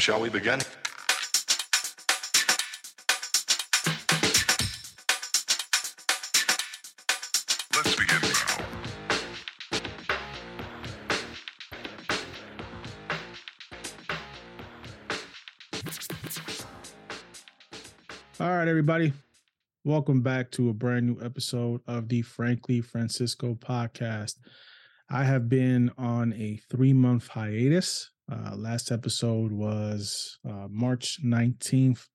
Shall we begin? Let's begin now. All right, everybody. Welcome back to a brand new episode of the Frankly Francisco podcast. I have been on a three month hiatus. Uh, last episode was uh, March 19th.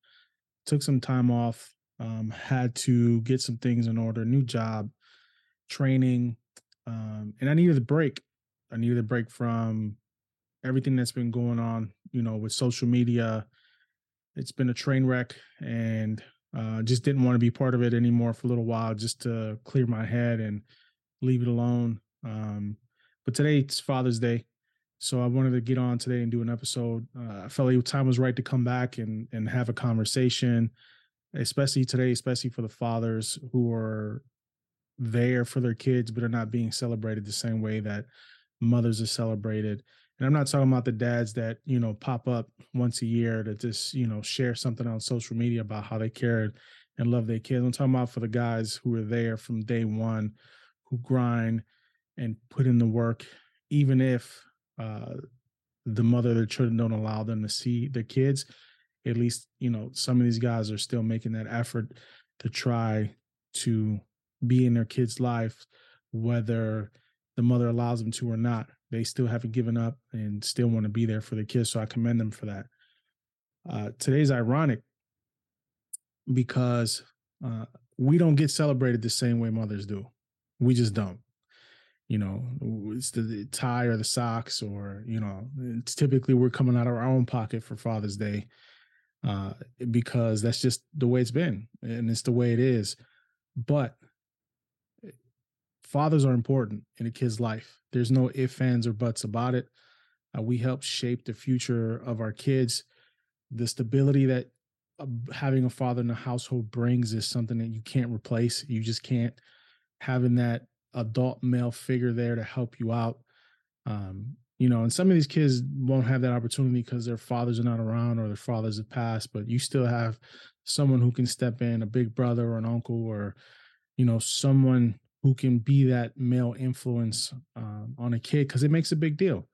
Took some time off, um, had to get some things in order, new job, training, um, and I needed a break. I needed a break from everything that's been going on, you know, with social media, it's been a train wreck and uh, just didn't want to be part of it anymore for a little while just to clear my head and leave it alone um, but today it's father's day so i wanted to get on today and do an episode uh, i felt like time was right to come back and and have a conversation especially today especially for the fathers who are there for their kids but are not being celebrated the same way that mothers are celebrated and I'm not talking about the dads that, you know, pop up once a year to just, you know, share something on social media about how they care and love their kids. I'm talking about for the guys who are there from day one, who grind and put in the work, even if uh, the mother their children don't allow them to see their kids. At least, you know, some of these guys are still making that effort to try to be in their kid's life, whether the mother allows them to or not they still haven't given up and still want to be there for the kids. So I commend them for that. Uh, today's ironic because uh, we don't get celebrated the same way mothers do. We just don't. You know, it's the, the tie or the socks, or you know, it's typically we're coming out of our own pocket for Father's Day uh, because that's just the way it's been and it's the way it is. But fathers are important in a kid's life. There's no ifs, ands, or buts about it. Uh, we help shape the future of our kids. The stability that uh, having a father in the household brings is something that you can't replace. You just can't having that adult male figure there to help you out. Um, you know, and some of these kids won't have that opportunity because their fathers are not around or their fathers have passed, but you still have someone who can step in, a big brother or an uncle or, you know, someone who can be that male influence um, on a kid because it makes a big deal.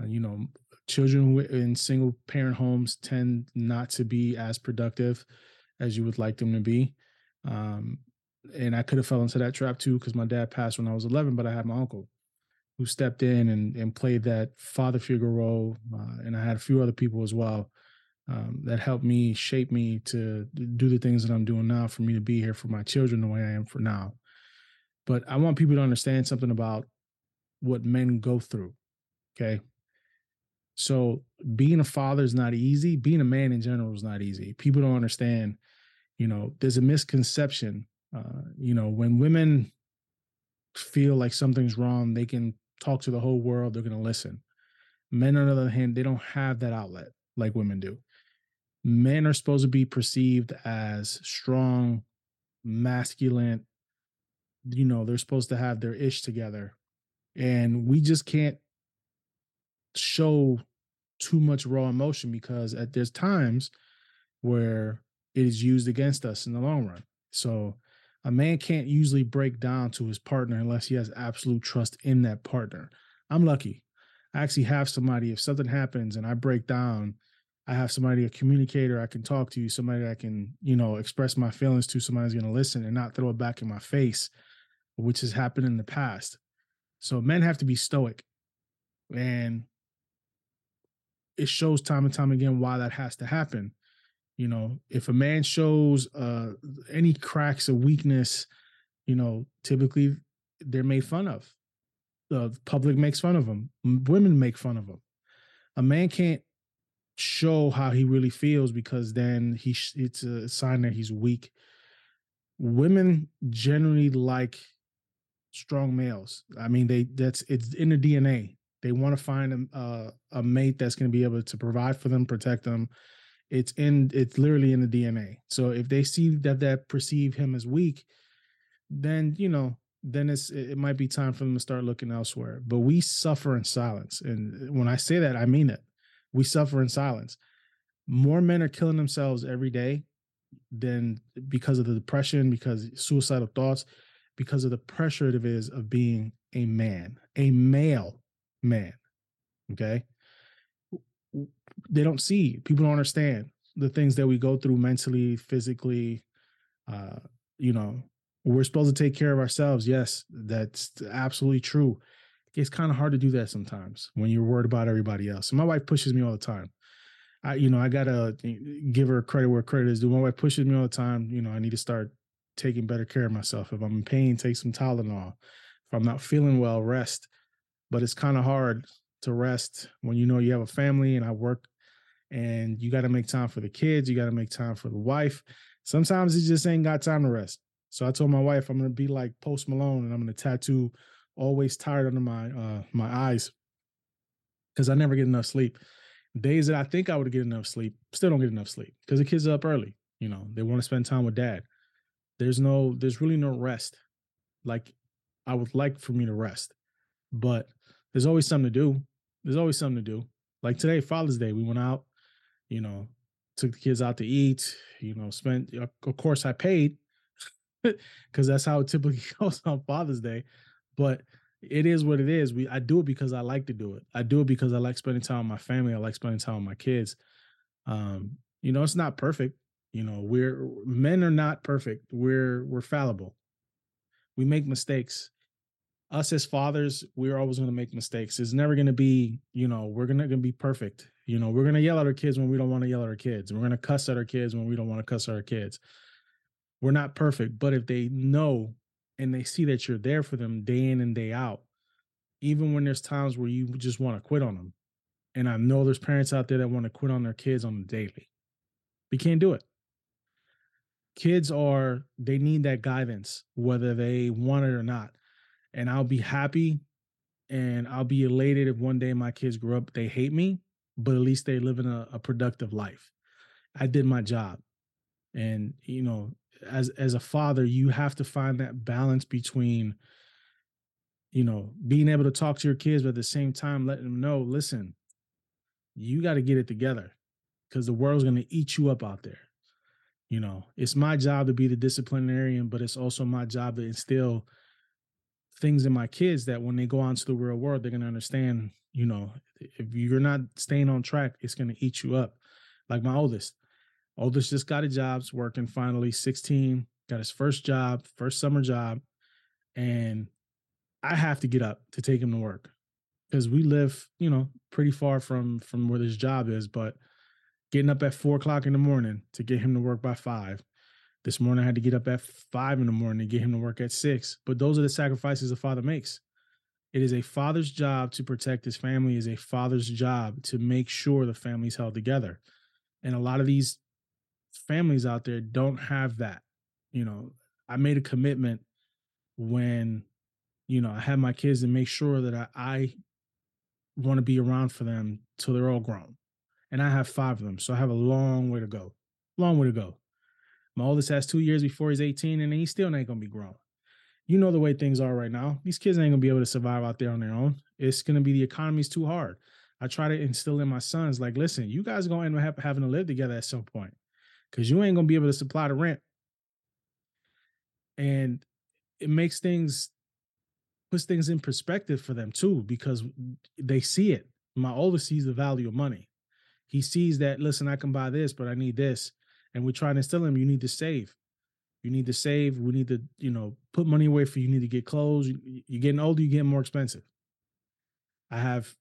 Uh, you know, children in single parent homes tend not to be as productive as you would like them to be. Um, and I could have fell into that trap too because my dad passed when I was 11, but I had my uncle who stepped in and, and played that father figure role. Uh, and I had a few other people as well um, that helped me shape me to do the things that I'm doing now for me to be here for my children the way I am for now. But I want people to understand something about what men go through. Okay. So being a father is not easy. Being a man in general is not easy. People don't understand, you know, there's a misconception. Uh, you know, when women feel like something's wrong, they can talk to the whole world, they're going to listen. Men, on the other hand, they don't have that outlet like women do. Men are supposed to be perceived as strong, masculine, you know they're supposed to have their ish together and we just can't show too much raw emotion because at there's times where it is used against us in the long run so a man can't usually break down to his partner unless he has absolute trust in that partner i'm lucky i actually have somebody if something happens and i break down i have somebody a communicator i can talk to somebody i can you know express my feelings to somebody's going to listen and not throw it back in my face which has happened in the past. So men have to be stoic. And it shows time and time again why that has to happen. You know, if a man shows uh any cracks or weakness, you know, typically they're made fun of. The public makes fun of them. Women make fun of them. A man can't show how he really feels because then he it's a sign that he's weak. Women generally like strong males. I mean, they that's it's in the DNA. They want to find a a mate that's going to be able to provide for them, protect them. It's in it's literally in the DNA. So if they see that that perceive him as weak, then you know then it's it might be time for them to start looking elsewhere. But we suffer in silence, and uh, when I say that, I mean it. We suffer in silence. more men are killing themselves every day than because of the depression, because suicidal thoughts, because of the pressure it is of being a man, a male man. Okay. They don't see, people don't understand the things that we go through mentally, physically. Uh, you know, we're supposed to take care of ourselves. Yes, that's absolutely true. It's kind of hard to do that sometimes when you're worried about everybody else. And my wife pushes me all the time. I, you know, I gotta eh, give her credit where credit is due. My wife pushes me all the time. You know, I need to start taking better care of myself. If I'm in pain, take some Tylenol. If I'm not feeling well, rest. But it's kind of hard to rest when you know you have a family and I work and you got to make time for the kids, you got to make time for the wife. Sometimes you just ain't got time to rest. So I told my wife I'm gonna be like Post Malone and I'm gonna tattoo always tired under my uh my eyes because I never get enough sleep. Days that I think I would get enough sleep, still don't get enough sleep because the kids are up early. You know, they want to spend time with dad. There's no, there's really no rest. Like I would like for me to rest, but there's always something to do. There's always something to do. Like today, Father's Day, we went out, you know, took the kids out to eat, you know, spent, of course, I paid because that's how it typically goes on Father's Day. But it is what it is. We I do it because I like to do it. I do it because I like spending time with my family. I like spending time with my kids. Um, you know, it's not perfect. You know, we're men are not perfect. We're we're fallible. We make mistakes. Us as fathers, we're always going to make mistakes. It's never going to be, you know, we're gonna, gonna be perfect. You know, we're going to yell at our kids when we don't want to yell at our kids. We're going to cuss at our kids when we don't want to cuss at our kids. We're not perfect, but if they know and they see that you're there for them day in and day out, even when there's times where you just want to quit on them. And I know there's parents out there that want to quit on their kids on the daily. We can't do it. Kids are, they need that guidance, whether they want it or not. And I'll be happy and I'll be elated if one day my kids grow up, they hate me, but at least they live in a, a productive life. I did my job. And, you know, as as a father you have to find that balance between you know being able to talk to your kids but at the same time letting them know listen you got to get it together because the world's going to eat you up out there you know it's my job to be the disciplinarian but it's also my job to instill things in my kids that when they go out into the real world they're to understand you know if you're not staying on track it's to eat you up like my oldest Oldest just got a job, working finally, 16, got his first job, first summer job. And I have to get up to take him to work because we live, you know, pretty far from from where this job is. But getting up at four o'clock in the morning to get him to work by five. This morning I had to get up at five in the morning to get him to work at six. But those are the sacrifices a father makes. It is a father's job to protect his family, it is a father's job to make sure the family's held together. And a lot of these families out there don't have that. You know, I made a commitment when, you know, I had my kids to make sure that I, I want to be around for them till they're all grown. And I have five of them. So I have a long way to go. Long way to go. My oldest has two years before he's 18, and he still ain't gonna be grown. You know the way things are right now. These kids ain't gonna be able to survive out there on their own. It's gonna be the economy's too hard. I try to instill in my sons, like, listen, you guys gonna end up having to live together at some point because you ain't gonna be able to supply the rent. And it makes things puts things in perspective for them too, because they see it. My oldest sees the value of money. He sees that, listen, I can buy this, but I need this. And we're trying to instill him, you need to save. You need to save. We need to, you know, put money away for you need to get clothes. You're getting older, you're getting more expensive. I have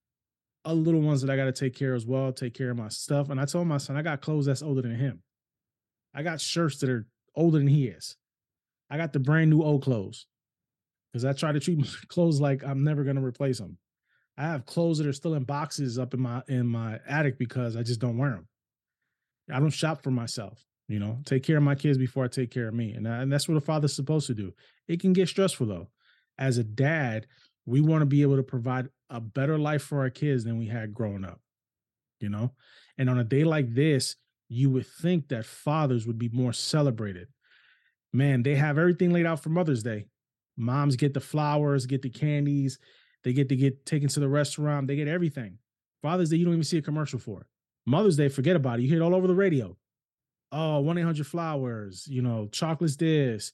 other little ones that I got to take care of as well, take care of my stuff. And I told my son, I got clothes that's older than him. I got shirts that are older than he is. I got the brand new old clothes because I try to treat my clothes like I'm never gonna replace them. I have clothes that are still in boxes up in my in my attic because I just don't wear them. I don't shop for myself. You know, take care of my kids before I take care of me, and, and that's what a father's supposed to do. It can get stressful though. As a dad, we want to be able to provide a better life for our kids than we had growing up. You know, and on a day like this, you would think that fathers would be more celebrated. Man, they have everything laid out for Mother's Day. Moms get the flowers, get the candies, they get to get taken to the restaurant, they get everything. Father's Day, you don't even see a commercial for. Mother's Day, forget about it. You hear it all over the radio. Oh, 1 800 Flowers, you know, chocolates this,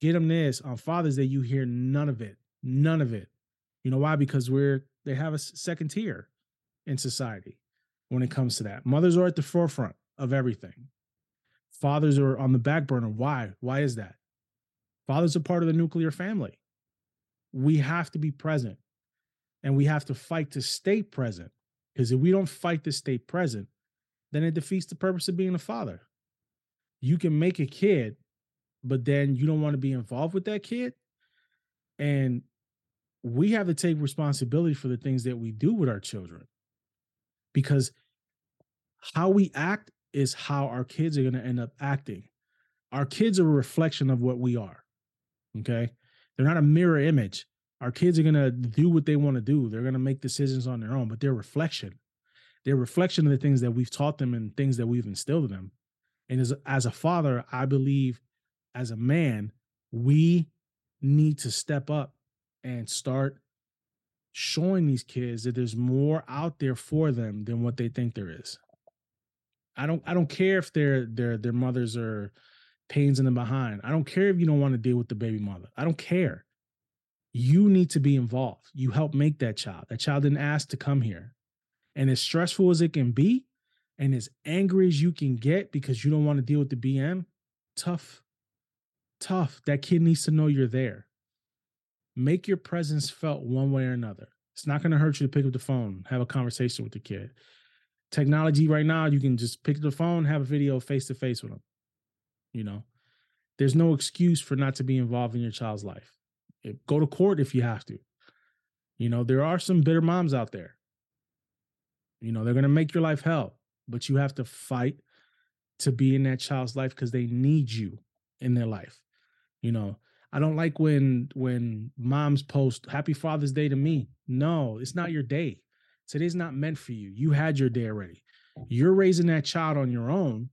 get them this. On Father's Day, you hear none of it. None of it. You know why? Because we're, they have a second tier in society when it comes to that. Mothers are at the forefront of everything. Fathers are on the back burner. Why? Why is that? Fathers are part of the nuclear family. We have to be present and we have to fight to stay present. Because if we don't fight to stay present, then it defeats the purpose of being a father. You can make a kid, but then you don't want to be involved with that kid. And we have to take responsibility for the things that we do with our children because how we act is how our kids are going to end up acting. Our kids are a reflection of what we are. Okay. They're not a mirror image. Our kids are going to do what they want to do. They're going to make decisions on their own, but they're reflection. They're reflection of the things that we've taught them and things that we've instilled in them. And as, as a father, I believe as a man, we need to step up and start showing these kids that there's more out there for them than what they think there is. I don't I don't care if their their their mothers are pains in the behind. I don't care if you don't want to deal with the baby mother. I don't care. You need to be involved. You help make that child. That child didn't ask to come here. And as stressful as it can be, and as angry as you can get because you don't want to deal with the BM, tough. Tough. That kid needs to know you're there make your presence felt one way or another. It's not going to hurt you to pick up the phone, have a conversation with the kid. Technology right now, you can just pick up the phone, have a video face to face with them. You know, there's no excuse for not to be involved in your child's life. Eh, go to court if you have to. You know, there are some bitter moms out there. You know, they're going to make your life hell, but you have to fight to be in that child's life because they need you in their life. You know, I don't like when when moms post happy Father's Day to me. No, it's not your day. Today's not meant for you. You had your day already. You're raising that child on your own,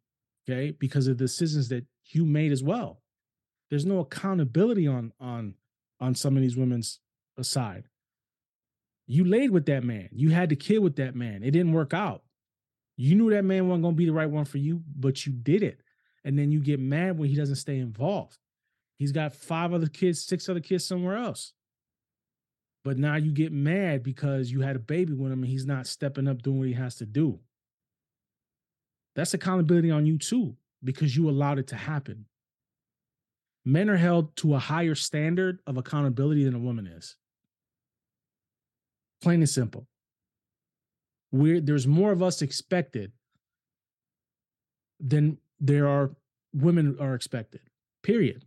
okay, because of the decisions that you made as well. There's no accountability on on on some of these women's side. You laid with that man. You had the kid with that man. It didn't work out. You knew that man wasn't going to be the right one for you, but you did it. And then you get mad when he doesn't stay involved. He's got five other kids, six other kids somewhere else. But now you get mad because you had a baby with him and he's not stepping up doing what he has to do. That's accountability on you too, because you allowed it to happen. Men are held to a higher standard of accountability than a woman is. Plain and simple. We're, there's more of us expected than there are women are expected. Period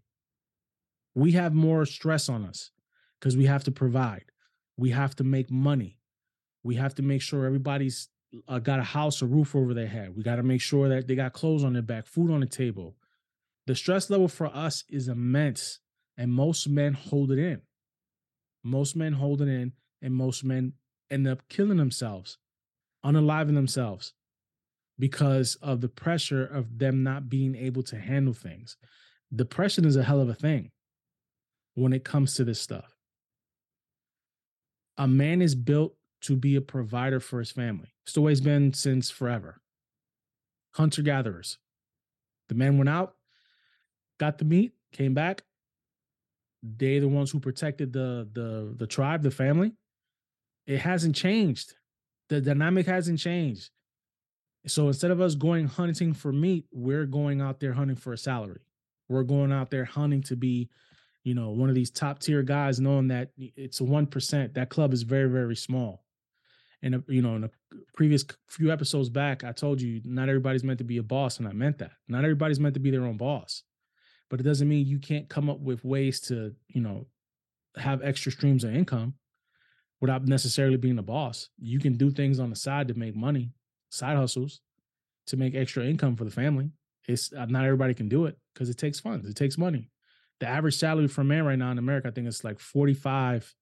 we have more stress on us because we have to provide. We have to make money. We have to make sure everybody's uh, got a house, a roof over their head. We got to make sure that they got clothes on their back, food on the table. The stress level for us is immense, and most men hold it in. Most men hold it in, and most men end up killing themselves, unaliving themselves because of the pressure of them not being able to handle things. Depression is a hell of a thing when it comes to this stuff. A man is built to be a provider for his family. It's the way it's been since forever. Hunter gatherers. The men went out, got the meat, came back. They the ones who protected the the the tribe, the family. It hasn't changed. The dynamic hasn't changed. So instead of us going hunting for meat, we're going out there hunting for a salary. We're going out there hunting to be you know, one of these top tier guys, knowing that it's a one percent. That club is very, very small. And uh, you know, in the previous few episodes back, I told you not everybody's meant to be a boss, and I meant that. Not everybody's meant to be their own boss, but it doesn't mean you can't come up with ways to, you know, have extra streams of income without necessarily being a boss. You can do things on the side to make money, side hustles to make extra income for the family. It's uh, not everybody can do it because it takes funds, it takes money the average salary for a man right now in America, I think it's like 45,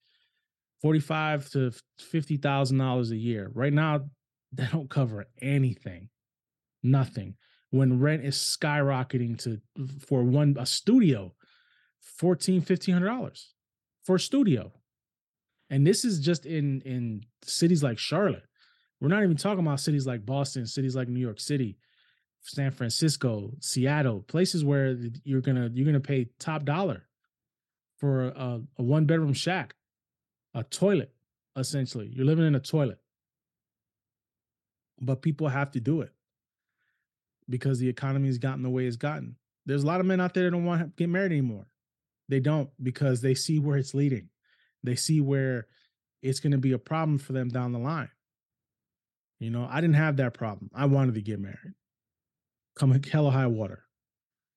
45 to fifty thousand dollars a year. Right now, they don't cover anything. Nothing. When rent is skyrocketing to for one a studio, 14, 1500 dollars for a studio. And this is just in in cities like Charlotte. We're not even talking about cities like Boston, cities like New York City, San Francisco, Seattle, places where you're gonna you're gonna pay top dollar for a, a one bedroom shack, a toilet, essentially. You're living in a toilet. But people have to do it because the economy has gotten the way it's gotten. There's a lot of men out there that don't want to get married anymore. They don't because they see where it's leading. They see where it's going to be a problem for them down the line. You know, I didn't have that problem. I wanted to get married. Come hell or high water.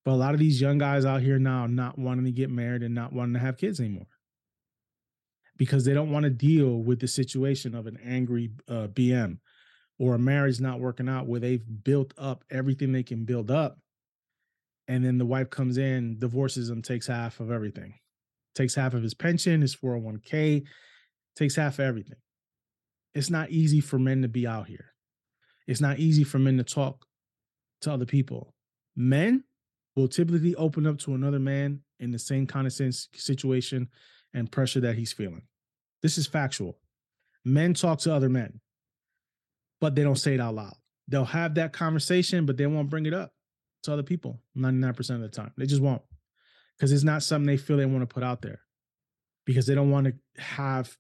But a lot of these young guys out here now not wanting to get married and not wanting to have kids anymore because they don't want to deal with the situation of an angry uh, BM or a marriage not working out where they've built up everything they can build up. And then the wife comes in, divorces him, takes half of everything, takes half of his pension, his 401k, takes half of everything. It's not easy for men to be out here. It's not easy for men to talk to other people. Men will typically open up to another man in the same kind of sense situation and pressure that he's feeling. This is factual. Men talk to other men, but they don't say it out loud. They'll have that conversation, but they won't bring it up to other people 99% of the time. They just won't because it's not something they feel they want to put out there because they don't want to have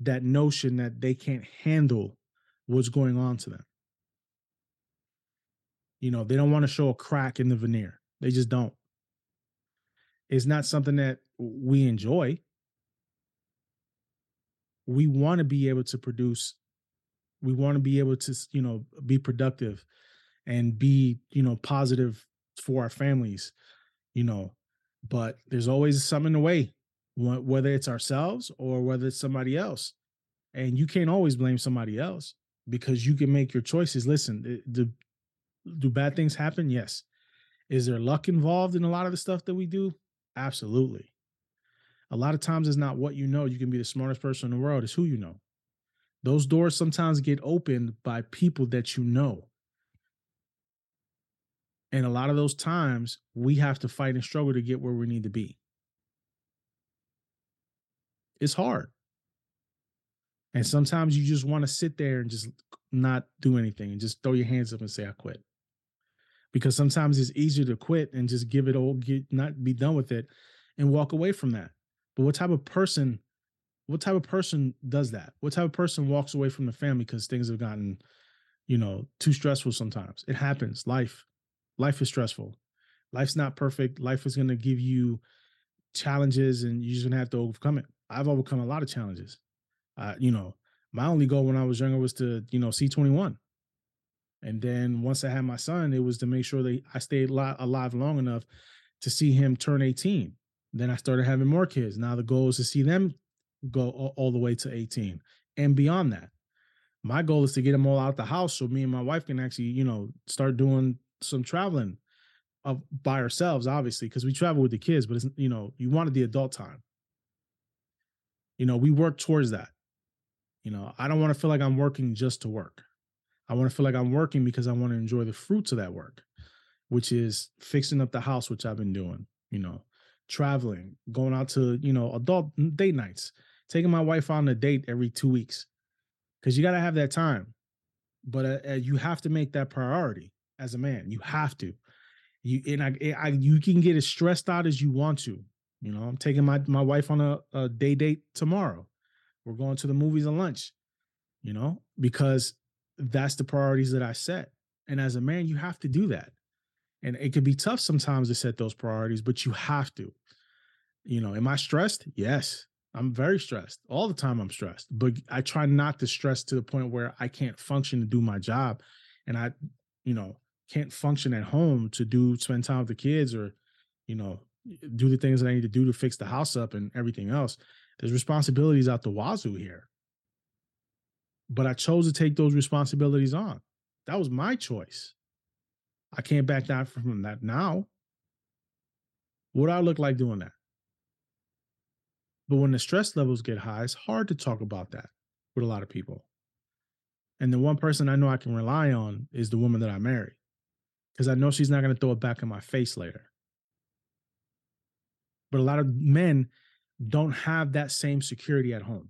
that notion that they can't handle what's going on to them. You know, they don't want to show a crack in the veneer. They just don't. It's not something that we enjoy. We want to be able to produce. We want to be able to, you know, be productive and be, you know, positive for our families, you know, but there's always something in the way, whether it's ourselves or whether it's somebody else. And you can't always blame somebody else because you can make your choices. Listen, eh, do, do bad things happen? Yes. Is there luck involved in a lot of the stuff that we do? Absolutely. A lot of times it's not what you know. You can be the smartest person in the world, it's who you know. Those doors sometimes get opened by people that you know. And a lot of those times we have to fight and struggle to get where we need to be. It's hard. And sometimes you just want to sit there and just not do anything and just throw your hands up and say, I quit because sometimes it's easier to quit and just give it all, get not be done with it, and walk away from that. But what type of person, what type of person does that? What type of person walks away from the family because things have gotten, you know, too stressful sometimes? It happens. Life, life is stressful. Life's not perfect. Life is going to give you challenges, and you're just going to have to overcome it. I've overcome a lot of challenges. Uh, you know, my only goal when I was younger was to, you know, see 21. And then once I had my son, it was to make sure that I stayed alive long enough to see him turn 18. Then I started having more kids. Now the goal is to see them go all, the way to 18 and beyond that. My goal is to get them all out the house so me and my wife can actually, you know, start doing some traveling of by ourselves, obviously, because we travel with the kids, but it's you know, you wanted the adult time. You know, we work towards that. You know, I don't want to feel like I'm working just to work. I want to feel like I'm working because I want to enjoy the fruits of that work, which is fixing up the house, which I've been doing, you know, traveling, going out to, you know, adult mm, date nights, taking my wife on a date every two weeks. Cause you got to have that time. But uh, uh, you have to make that priority as a man. You have to. You and I, I, you can get as stressed out as you want to. You know, I'm taking my my wife on a, a day date tomorrow. We're going to the movies and lunch. You know, because that's the priorities that I set. And as a man, you have to do that. And it can be tough sometimes to set those priorities, but you have to. You know, am I stressed? Yes. I'm very stressed. All the time I'm stressed. But I try not to stress to the point where I can't function to do my job. And I, you know, can't function at home to do spend time with the kids or, you know, do the things that I need to do to fix the house up and everything else. There's responsibilities out the wazoo here but I chose to take those responsibilities on. That was my choice. I can't back down from that now. What do I look like doing that? But when the stress levels get high, it's hard to talk about that with a lot of people. And the one person I know I can rely on is the woman that I marry because I know she's not going to throw it back in my face later. But a lot of men don't have that same security at home.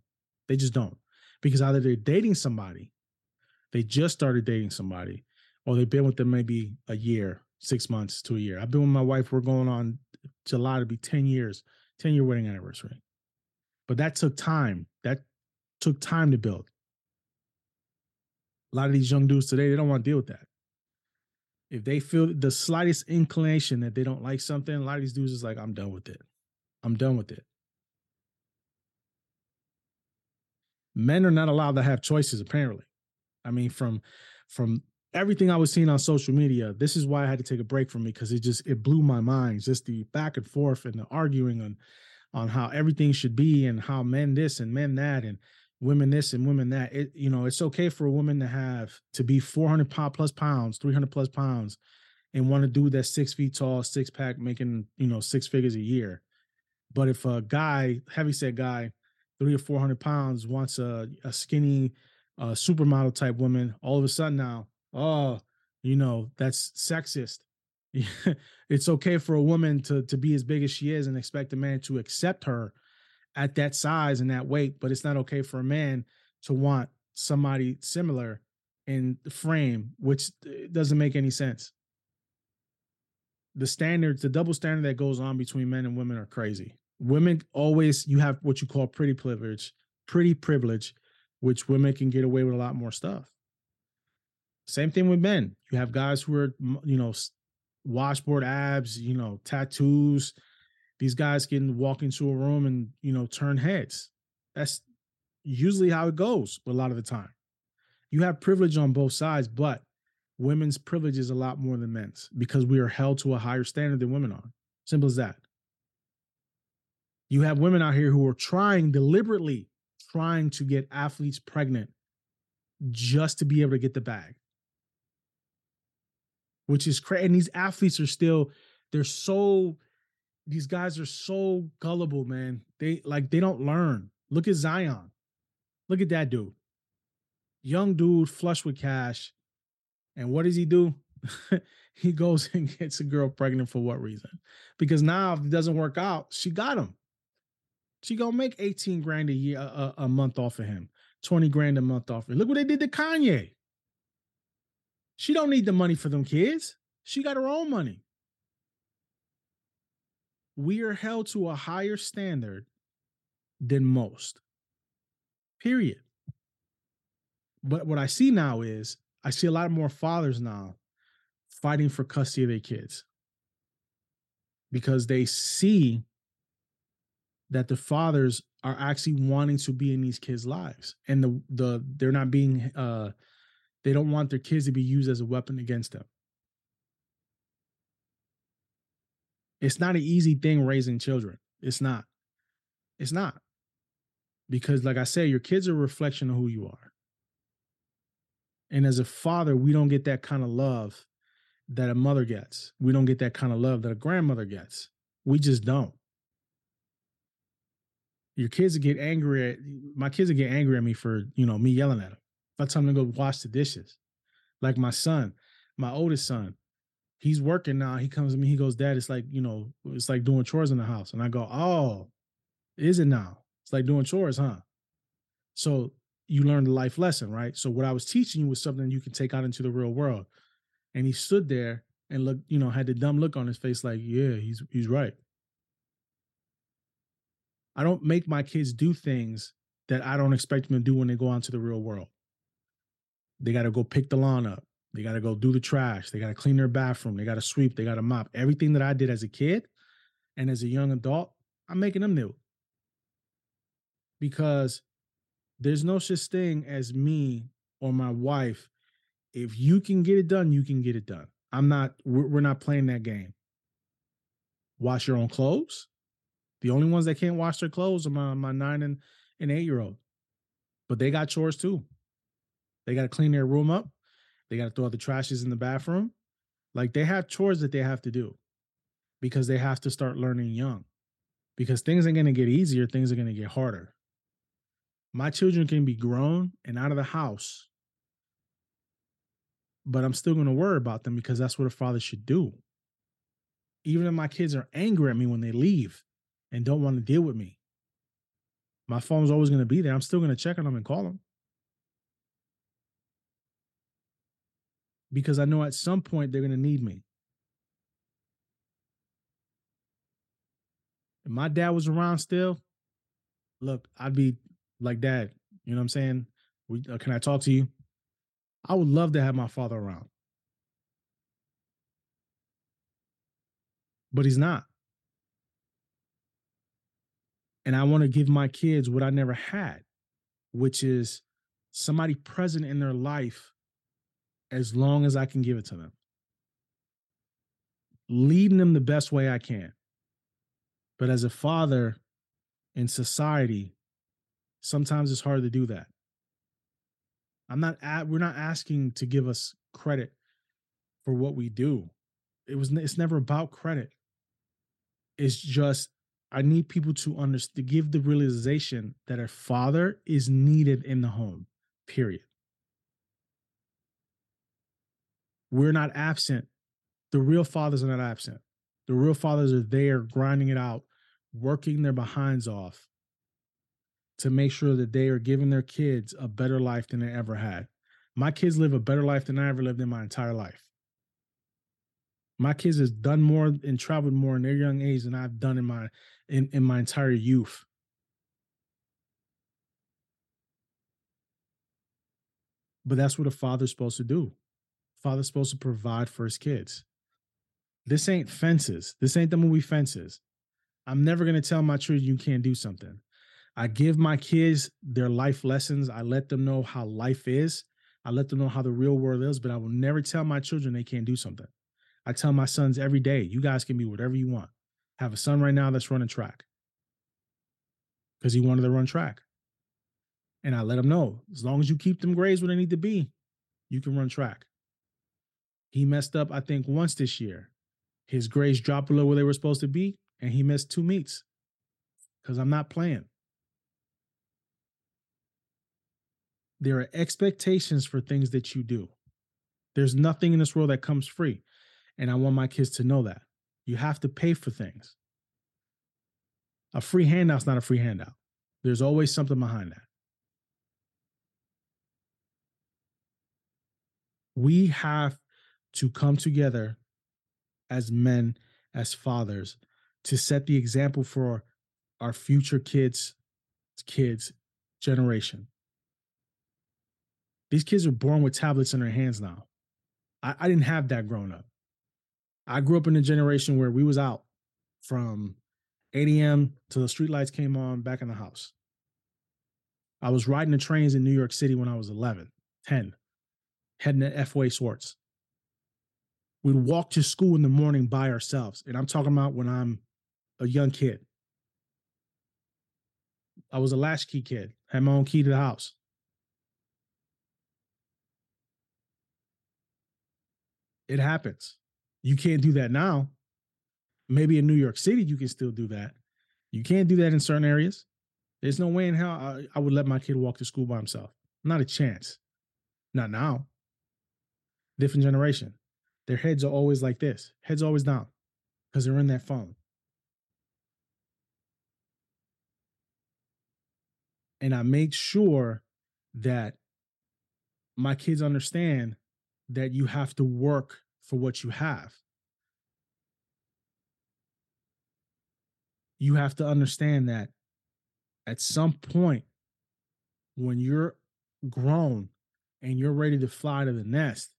They just don't because either they're dating somebody they just started dating somebody, or they've been with them maybe a year, six months to a year. I've been with my wife, we're going on July to be 10 years, 10 year wedding anniversary. But that took time. That took time to build. A lot of these young dudes today, they don't want to deal with that. If they feel the slightest inclination that they don't like something, a lot of these dudes is like, I'm done with it. I'm done with it. Men are not allowed to have choices, apparently. I mean, from from everything I was seeing on social media, this is why I had to take a break from me because it just it blew my mind. Just the back and forth and the arguing on on how everything should be and how men this and men that and women this and women that. It you know it's okay for a woman to have to be 400 pound plus pounds, 300 plus pounds, and want to do that six feet tall, six pack, making you know six figures a year. But if a guy, heavy set guy, three or four hundred pounds, wants a, a skinny uh, supermodel type woman, all of a sudden now, oh, you know, that's sexist. it's okay for a woman to to be as big as she is and expect a man to accept her at that size and that weight, but it's not okay for a man to want somebody similar in the frame, which uh, doesn't make any sense. The standards, the double standard that goes on between men and women are crazy. Women always, you have what you call pretty privilege, pretty privilege, which women can get away with a lot more stuff. Same thing with men. You have guys who are, you know, washboard abs, you know, tattoos. These guys can walk into a room and, you know, turn heads. That's usually how it goes a lot of the time. You have privilege on both sides, but women's privilege is a lot more than men's because we are held to a higher standard than women are. Simple as that. You have women out here who are trying deliberately trying to get athletes pregnant just to be able to get the bag. Which is crazy. And these athletes are still, they're so, these guys are so gullible, man. They like, they don't learn. Look at Zion. Look at that dude. Young dude, flush with cash. And what does he do? he goes and gets a girl pregnant for what reason? Because now if it doesn't work out, she got him. She gonna make 18 grand a year a, a month off of him, 20 grand a month off of. Look what they did to Kanye. She don't need the money for them kids. She got her own money. We are held to a higher standard than most. Period. But what I see now is I see a lot more fathers now fighting for custody of their kids because they see that the fathers are actually wanting to be in these kids' lives, and the the they're not being uh they don't want their kids to be used as a weapon against them. It's not an easy thing raising children. It's not. It's not. Because, like I said, your kids are a reflection of who you are. And as a father, we don't get that kind of love that a mother gets. We don't get that kind of love that a grandmother gets. We just don't your kids get angry at my kids get angry at me for you know me yelling at them. I tell them to go wash the dishes, like my son, my oldest son, he's working now. He comes to me, he goes, Dad, it's like you know, it's like doing chores in the house, and I go, Oh, is it now? It's like doing chores, huh? So you learned a life lesson, right? So what I was teaching you was something you can take out into the real world. And he stood there and looked, you know, had the dumb look on his face, like, yeah, he's he's right. I don't make my kids do things that I don't expect them to do when they go out into the real world. They got to go pick the lawn up. They got to go do the trash. They got to clean their bathroom. They got to sweep. They got to mop. Everything that I did as a kid and as a young adult, I'm making them do. Because there's no such thing as me or my wife. If you can get it done, you can get it done. I'm not, we're, not playing that game. Wash your own clothes. The only ones that can't wash their clothes are my, my nine and, and eight year old. But they got chores too. They got to clean their room up. They got to throw out the trashes in the bathroom. Like they have chores that they have to do because they have to start learning young. Because things aren't going to get easier, things are going to get harder. My children can be grown and out of the house, but I'm still going to worry about them because that's what a father should do. Even if my kids are angry at me when they leave, and don't want to deal with me. My phone's always going to be there. I'm still going to check on them and call them. Because I know at some point they're going to need me. If my dad was around still, look, I'd be like, Dad, you know what I'm saying? We, uh, can I talk to you? I would love to have my father around. But he's not. And I want to give my kids what I never had, which is somebody present in their life as long as I can give it to them. Leading them the best way I can. But as a father in society, sometimes it's hard to do that. I'm not at, we're not asking to give us credit for what we do. It was it's never about credit. It's just I need people to understand to give the realization that a father is needed in the home. Period. We're not absent. The real fathers are not absent. The real fathers are there grinding it out, working their behinds off to make sure that they are giving their kids a better life than they ever had. My kids live a better life than I ever lived in my entire life. My kids has done more and traveled more in their young age than I've done in my in, in my entire youth. But that's what a father's supposed to do. Father's supposed to provide for his kids. This ain't fences. This ain't the movie Fences. I'm never gonna tell my children you can't do something. I give my kids their life lessons. I let them know how life is. I let them know how the real world is, but I will never tell my children they can't do something. I tell my sons every day, you guys can be whatever you want. I have a son right now that's running track because he wanted to run track. And I let him know as long as you keep them grades where they need to be, you can run track. He messed up, I think, once this year. His grades dropped below where they were supposed to be, and he missed two meets because I'm not playing. There are expectations for things that you do. There's nothing in this world that comes free. And I want my kids to know that. You have to pay for things. A free handout's not a free handout. There's always something behind that. We have to come together as men, as fathers, to set the example for our future kids, kids generation. These kids are born with tablets in their hands now. I, I didn't have that growing up. I grew up in a generation where we was out from 8 a.m. till the streetlights came on back in the house. I was riding the trains in New York City when I was 11, 10, heading to FAO Schwarz. We'd walk to school in the morning by ourselves. And I'm talking about when I'm a young kid. I was a latchkey kid, had my own key to the house. It happens. You can't do that now. Maybe in New York City, you can still do that. You can't do that in certain areas. There's no way in hell I, I would let my kid walk to school by himself. Not a chance. Not now. Different generation. Their heads are always like this, heads always down because they're in that phone. And I make sure that my kids understand that you have to work for what you have. You have to understand that at some point, when you're grown and you're ready to fly to the nest,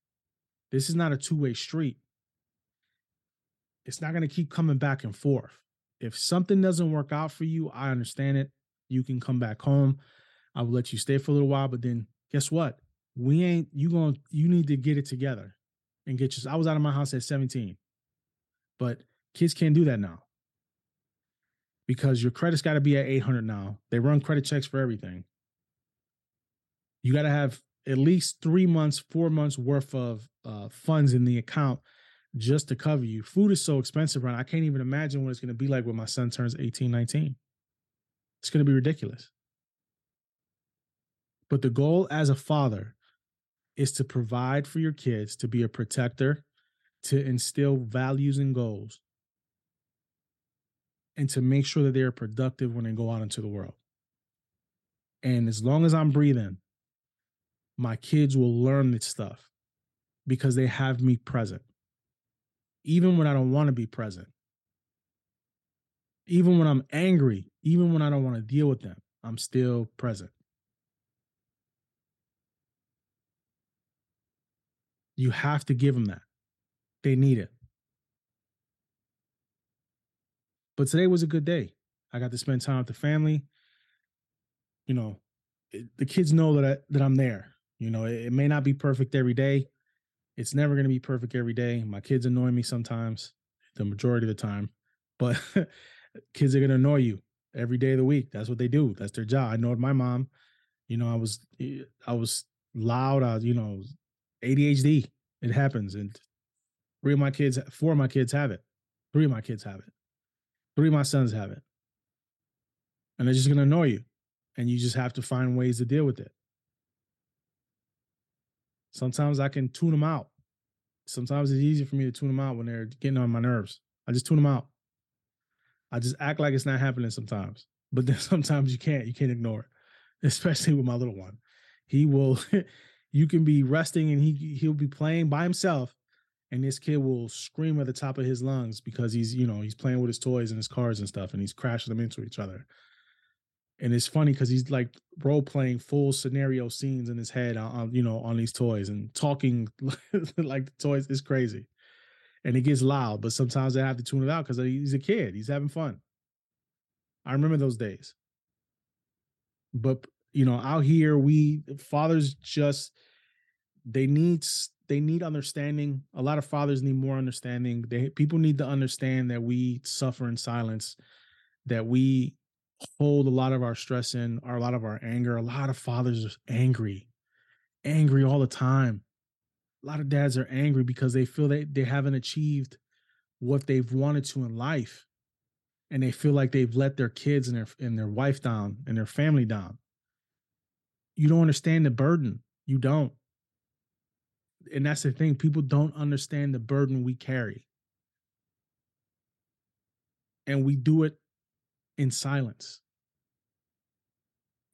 this is not a two way street. It's not going to keep coming back and forth. If something doesn't work out for you, I understand it. You can come back home. I will let you stay for a little while, but then guess what? we ain't you going to you need to get it together and get your I was out of my house at 17. But kids can't do that now. Because your credit's got to be at 800 now. They run credit checks for everything. You got to have at least 3 months, 4 months worth of uh, funds in the account just to cover you. Food is so expensive right. I can't even imagine what it's going to be like when my son turns 18, 19. It's going to be ridiculous. But the goal as a father is to provide for your kids, to be a protector, to instill values and goals, and to make sure that they are productive when they go out into the world. And as long as I'm breathing, my kids will learn this stuff. because they have me present. Even when I don't want to be present. Even when I'm angry, even when I don't want to deal with them, I'm still present. You have to give them that. They need it. But today was a good day. I got to spend time with the family. You know, the kids know that I, that I'm there. You know, it, it may not be perfect every day. It's never going to be perfect every day. My kids annoy me sometimes, the majority of the time. But kids are going to annoy you every day of the week. That's what they do. That's their job. I know my mom. You know, I was eh, I was loud. I, you know, ADHD. It happens, and three of my kids, four of my kids have it. Three of my kids have it. Three of my sons have it, and they're just going to annoy you, and you just have to find ways to deal with it. Sometimes I can tune them out. Sometimes it's easier for me to tune them out when they're getting on my nerves. I just tune them out. I just act like it's not happening sometimes. But then sometimes you can't. You can't ignore it, especially with my little one. He will. you can be resting and he he'll be playing by himself, and this kid will scream at the top of his lungs because he's you know he's playing with his toys and his cars and stuff, and he's crashing them into each other. And it's funny because he's like role playing full scenario scenes in his head uh, on, you know on these toys and talking like the toys is crazy and it gets loud, but sometimes I have to tune it out because he's a kid. He's having fun. I remember those days. But you know, out here, we fathers just they need they need understanding. A lot of fathers need more understanding. They people need to understand that we suffer in silence, that we hold a lot of our stress in, or a lot of our anger. A lot of fathers are angry, angry all the time. A lot of dads are angry because they feel that they haven't achieved what they've wanted to in life and they feel like they've let their kids and their and their wife down and their family down. You don't understand the burden. You don't. And that's the thing people don't understand the burden we carry. And we do it in silence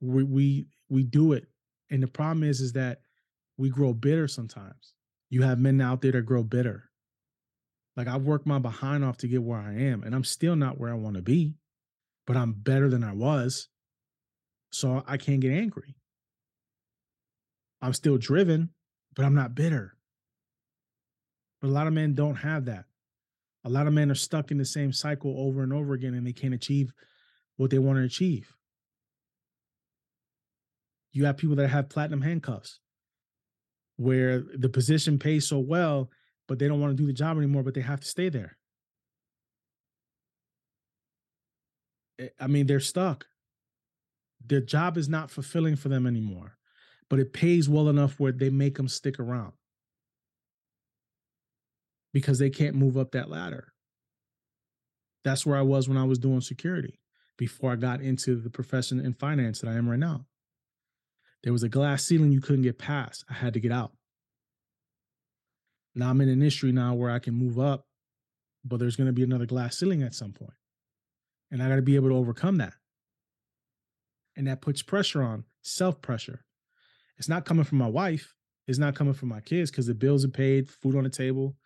we we we do it and the problem is is that we grow bitter sometimes you have men out there that grow bitter. Like I've worked my behind off to get where I am, and I'm still not where I want to be, but I'm better than I was. So I can't get angry. I'm still driven, but I'm not bitter. But a lot of men don't have that. A lot of men are stuck in the same cycle over and over again and they can't achieve what they want to achieve. You have people that have platinum handcuffs where the position pays so well, but they don't want to do the job anymore, but they have to stay there. Eh, I mean, they're stuck. Their job is not fulfilling for them anymore, but it pays well enough where they make them stick around because they can't move up that ladder. That's where I was when I was doing security before I got into the profession in finance that I am right now. There was a glass ceiling you couldn't get past. I had to get out. Now I'm in an industry now where I can move up, but there's going to be another glass ceiling at some point. And I got to be able to overcome that. And that puts pressure on, self pressure. It's not coming from my wife, it's not coming from my kids because the bills are paid, food on the table.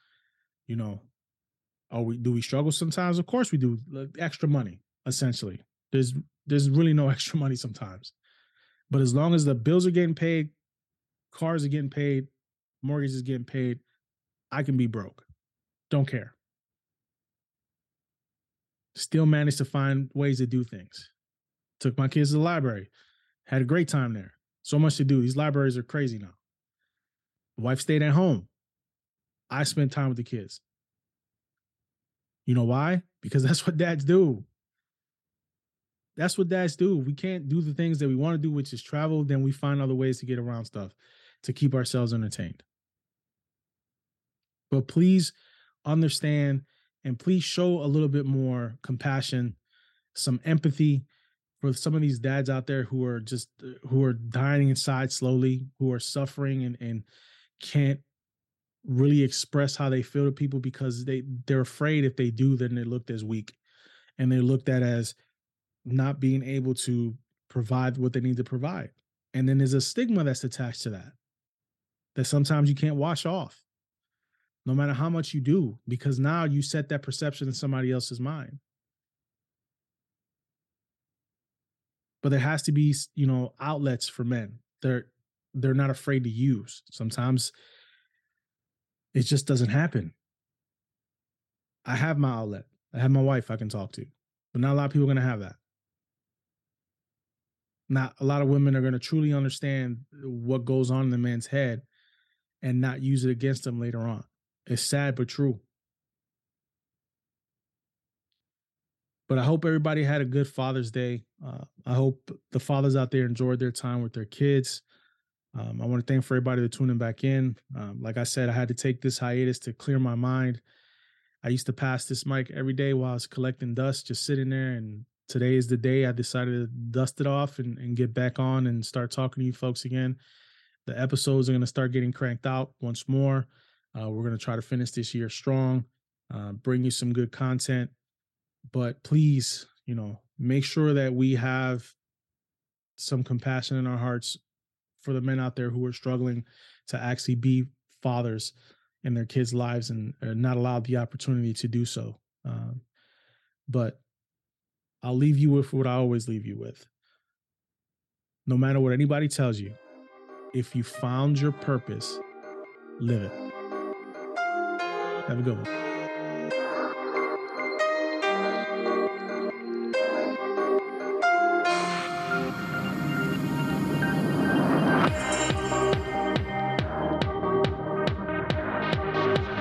You know, are we do we struggle sometimes? Of course we do. Extra money, essentially. There's there's really no extra money sometimes. But as long as the bills are getting paid, cars are getting paid, mortgages is getting paid, I can be broke. Don't care. Still managed to find ways to do things. Took my kids to the library. Had a great time there. So much to do. These libraries are crazy now. The wife stayed at home. I spent time with the kids. You know why? Because that's what dads do. That's what dads do. We can't do the things that we want to do, which is travel. Then we find other ways to get around stuff to keep ourselves entertained. But please understand and please show a little bit more compassion, some empathy for some of these dads out there who are just uh, who are dying inside slowly, who are suffering and and can't really express how they feel to people because they they're afraid if they do then they're looked as weak and they're looked at as not being able to provide what they need to provide and then there's a stigma that's attached to that that sometimes you can't wash off no matter how much you do, because now you set that perception in somebody else's mind. But there has to be, you know, outlets for men. They're they're not afraid to use. Sometimes it just doesn't happen. I have my outlet. I have my wife I can talk to, but not a lot of people are going to have that. Not a lot of women are going to truly understand what goes on in the man's head and not use it against them later on. It's sad but true. But I hope everybody had a good Father's Day. Uh, I hope the fathers out there enjoyed their time with their kids. Um, I want to thank for everybody that tuning back in. Um, like I said, I had to take this hiatus to clear my mind. I used to pass this mic every day while I was collecting dust, just sitting there. And today is the day I decided to dust it off and, and get back on and start talking to you folks again. The episodes are going to start getting cranked out once more. Uh, we're going to try to finish this year strong, uh, bring you some good content. But please, you know, make sure that we have some compassion in our hearts for the men out there who are struggling to actually be fathers in their kids' lives and are not allowed the opportunity to do so. Um, but I'll leave you with what I always leave you with. No matter what anybody tells you, if you found your purpose, live it. Have a good one.